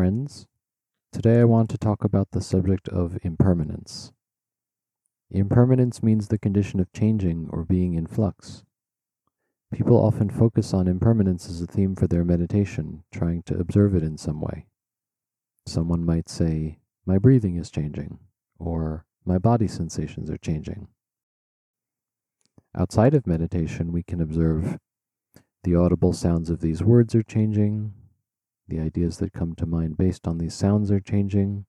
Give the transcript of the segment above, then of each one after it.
friends. Today I want to talk about the subject of impermanence. Impermanence means the condition of changing or being in flux. People often focus on impermanence as a theme for their meditation, trying to observe it in some way. Someone might say, My breathing is changing, or My body sensations are changing. Outside of meditation, we can observe the audible sounds of these words are changing, the ideas that come to mind based on these sounds are changing,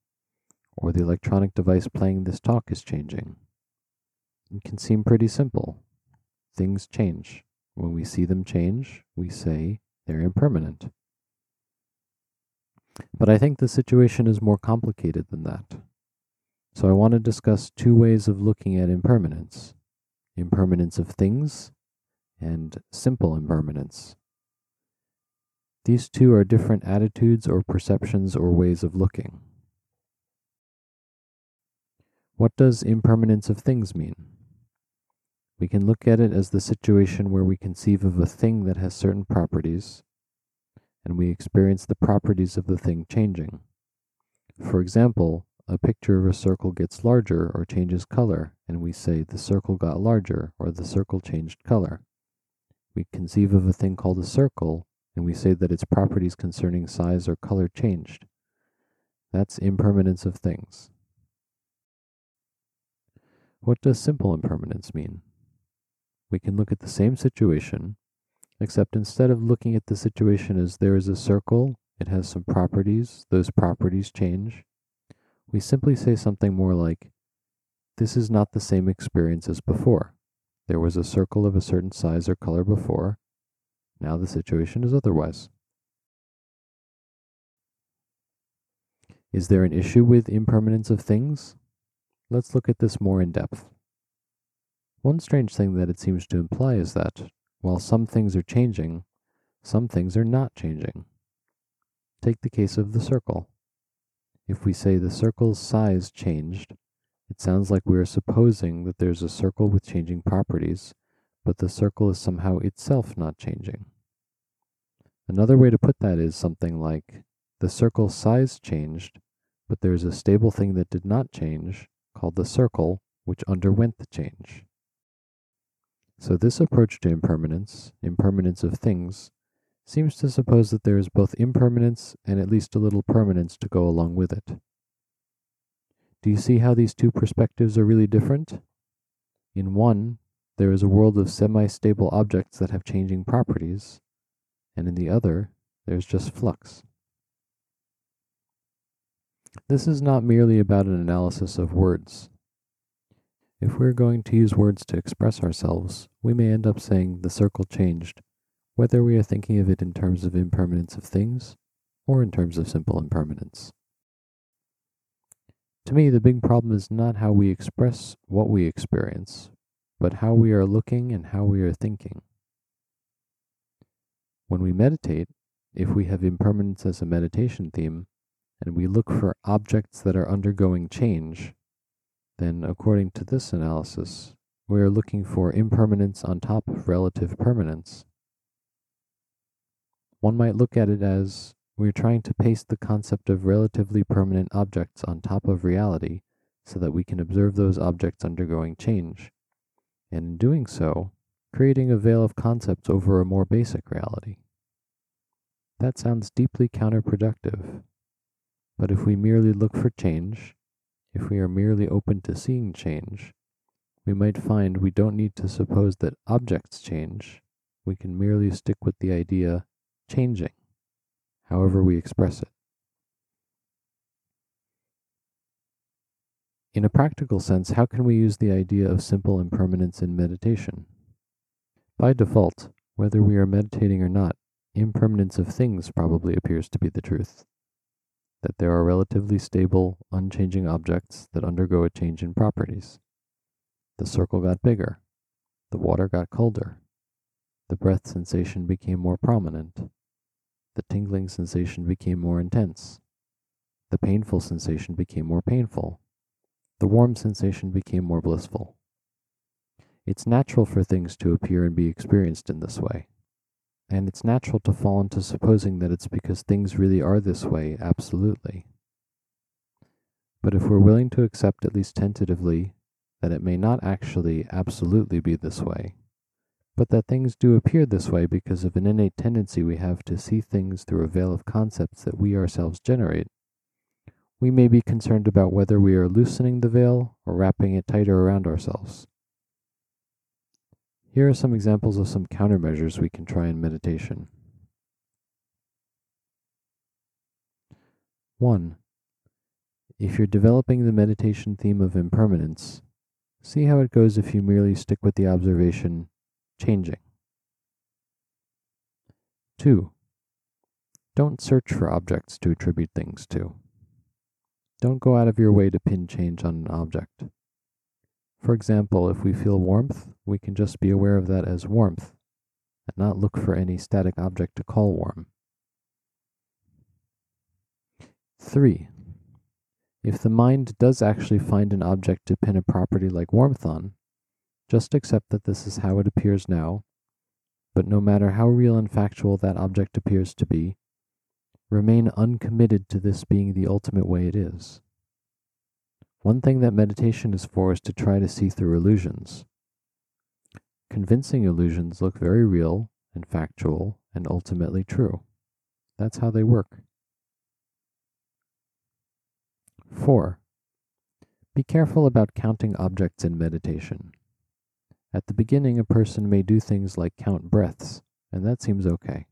or the electronic device playing this talk is changing. It can seem pretty simple. Things change. When we see them change, we say they're impermanent. But I think the situation is more complicated than that. So I want to discuss two ways of looking at impermanence impermanence of things and simple impermanence. These two are different attitudes or perceptions or ways of looking. What does impermanence of things mean? We can look at it as the situation where we conceive of a thing that has certain properties, and we experience the properties of the thing changing. For example, a picture of a circle gets larger or changes color, and we say the circle got larger or the circle changed color. We conceive of a thing called a circle, and we say that its properties concerning size or color changed. That's impermanence of things. What does simple impermanence mean? We can look at the same situation, except instead of looking at the situation as there is a circle, it has some properties, those properties change, we simply say something more like, This is not the same experience as before. There was a circle of a certain size or color before. Now the situation is otherwise. Is there an issue with impermanence of things? Let's look at this more in depth. One strange thing that it seems to imply is that, while some things are changing, some things are not changing. Take the case of the circle. If we say the circle's size changed, it sounds like we are supposing that there's a circle with changing properties, but the circle is somehow itself not changing. Another way to put that is something like the circle's size changed, but there's a stable thing that did not change, called the circle, which underwent the change. So this approach to impermanence, impermanence of things, seems to suppose that there is both impermanence and at least a little permanence to go along with it. Do you see how these two perspectives are really different? In one, there is a world of semi stable objects that have changing properties, and in the other, there's just flux. This is not merely about an analysis of words. If we're going to use words to express ourselves, we may end up saying the circle changed whether we are thinking of it in terms of impermanence of things or in terms of simple impermanence. To me, the big problem is not how we express what we experience, but how we are looking and how we are thinking. When we meditate, if we have impermanence as a meditation theme, and we look for objects that are undergoing change, then according to this analysis, we are looking for impermanence on top of relative permanence. One might look at it as we're trying to paste the concept of relatively permanent objects on top of reality so that we can observe those objects undergoing change, and in doing so, creating a veil of concepts over a more basic reality. That sounds deeply counterproductive, but if we merely look for change, if we are merely open to seeing change, we might find we don't need to suppose that objects change, we can merely stick with the idea changing, however we express it. In a practical sense, how can we use the idea of simple impermanence in meditation? By default, whether we are meditating or not, impermanence of things probably appears to be the truth. That there are relatively stable, unchanging objects that undergo a change in properties. The circle got bigger. The water got colder. The breath sensation became more prominent. The tingling sensation became more intense. The painful sensation became more painful. The warm sensation became more blissful. It's natural for things to appear and be experienced in this way. and it's natural to fall into supposing that it's because things really are this way absolutely. But if we're willing to accept at least tentatively that it may not actually absolutely be this way, but that things do appear this way because of an innate tendency we have to see things through a veil of concepts that we ourselves generate, we may be concerned about whether we are loosening the veil or wrapping it tighter around ourselves. Here are some examples of some countermeasures we can try in meditation. 1. If you're developing the meditation theme of impermanence, see how it goes if you merely stick with the observation changing. 2. Don't search for objects to attribute things to. Don't go out of your way to pin change on an object. For example, if we feel warmth, we can just be aware of that as warmth and not look for any static object to call warm. 3. If the mind does actually find an object to pin a property like warmth on, just accept that this is how it appears now, but no matter how real and factual that object appears to be, remain uncommitted to this being the ultimate way it is. One thing that meditation is for is to try to see through illusions. Convincing illusions look very real and factual and ultimately true. That's how they work. 4. Be careful about counting objects in meditation. At the beginning, a person may do things like count breaths, and that seems okay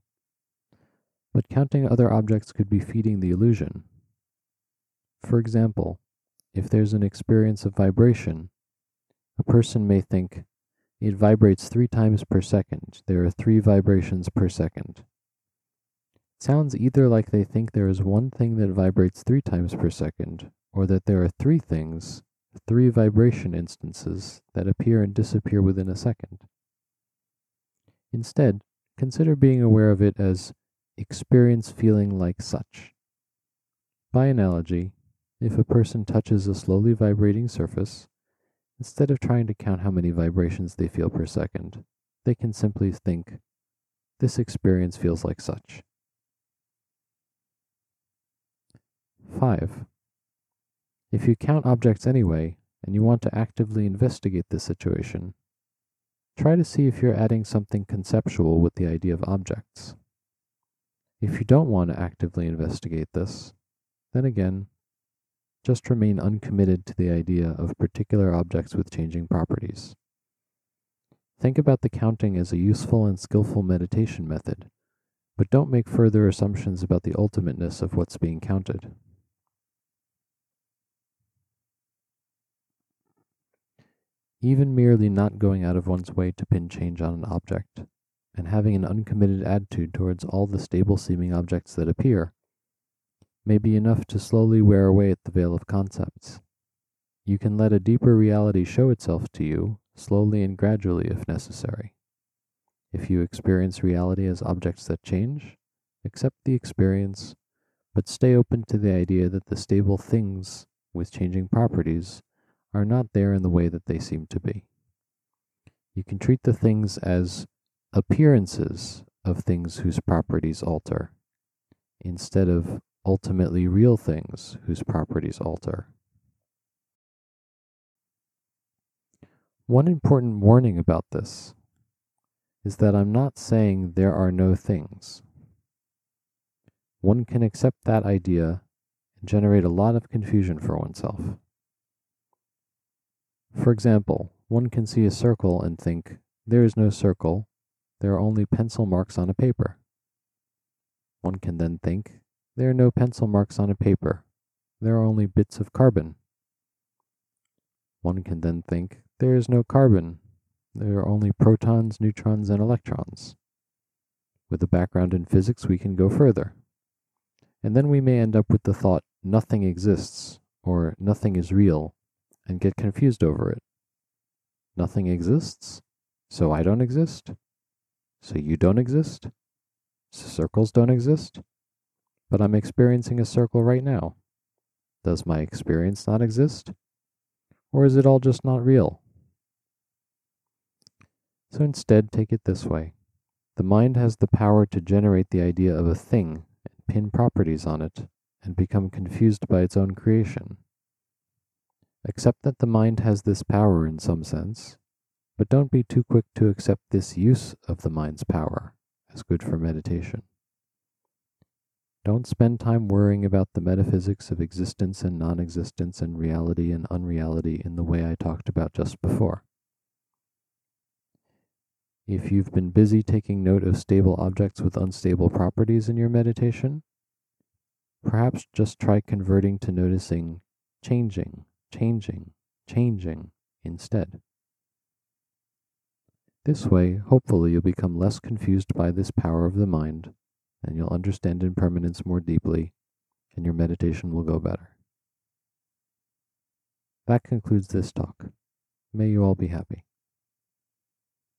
but counting other objects could be feeding the illusion. For example, if there's an experience of vibration, a person may think, it vibrates three times per second. There are three vibrations per second. It sounds either like they think there is one thing that vibrates three times per second, or that there are three things, three vibration instances, that appear and disappear within a second. Instead, consider being aware of it as experience feeling like such. By analogy, if a person touches a slowly vibrating surface, instead of trying to count how many vibrations they feel per second, they can simply think, this experience feels like such. 5. If you count objects anyway, and you want to actively investigate the situation, try to see if you're adding something conceptual with the idea of objects. If you don't want to actively investigate this, then again, just remain uncommitted to the idea of particular objects with changing properties. Think about the counting as a useful and skillful meditation method, but don't make further assumptions about the ultimateness of what's being counted. Even merely not going out of one's way to pin change on an object and having an uncommitted attitude towards all the stable seeming objects that appear, may be enough to slowly wear away at the veil of concepts. You can let a deeper reality show itself to you, slowly and gradually if necessary. If you experience reality as objects that change, accept the experience, but stay open to the idea that the stable things with changing properties are not there in the way that they seem to be. You can treat the things as appearances of things whose properties alter, instead of ultimately real things whose properties alter. One important warning about this is that I'm not saying there are no things. One can accept that idea and generate a lot of confusion for oneself. For example, one can see a circle and think, there is no circle, there are only pencil marks on a paper. One can then think, there are no pencil marks on a paper. There are only bits of carbon. One can then think, there is no carbon. There are only protons, neutrons, and electrons. With a background in physics, we can go further. And then we may end up with the thought, nothing exists, or nothing is real, and get confused over it. Nothing exists, so I don't exist? So you don't exist? So Circles don't exist? But I'm experiencing a circle right now. Does my experience not exist? Or is it all just not real? So instead, take it this way The mind has the power to generate the idea of a thing and pin properties on it and become confused by its own creation. Accept that the mind has this power in some sense, but don't be too quick to accept this use of the mind's power as good for meditation. Don't spend time worrying about the metaphysics of existence and non existence and reality and unreality in the way I talked about just before. If you've been busy taking note of stable objects with unstable properties in your meditation, perhaps just try converting to noticing changing, changing, changing instead. This way, hopefully, you'll become less confused by this power of the mind, and you'll understand impermanence more deeply, and your meditation will go better. That concludes this talk. May you all be happy.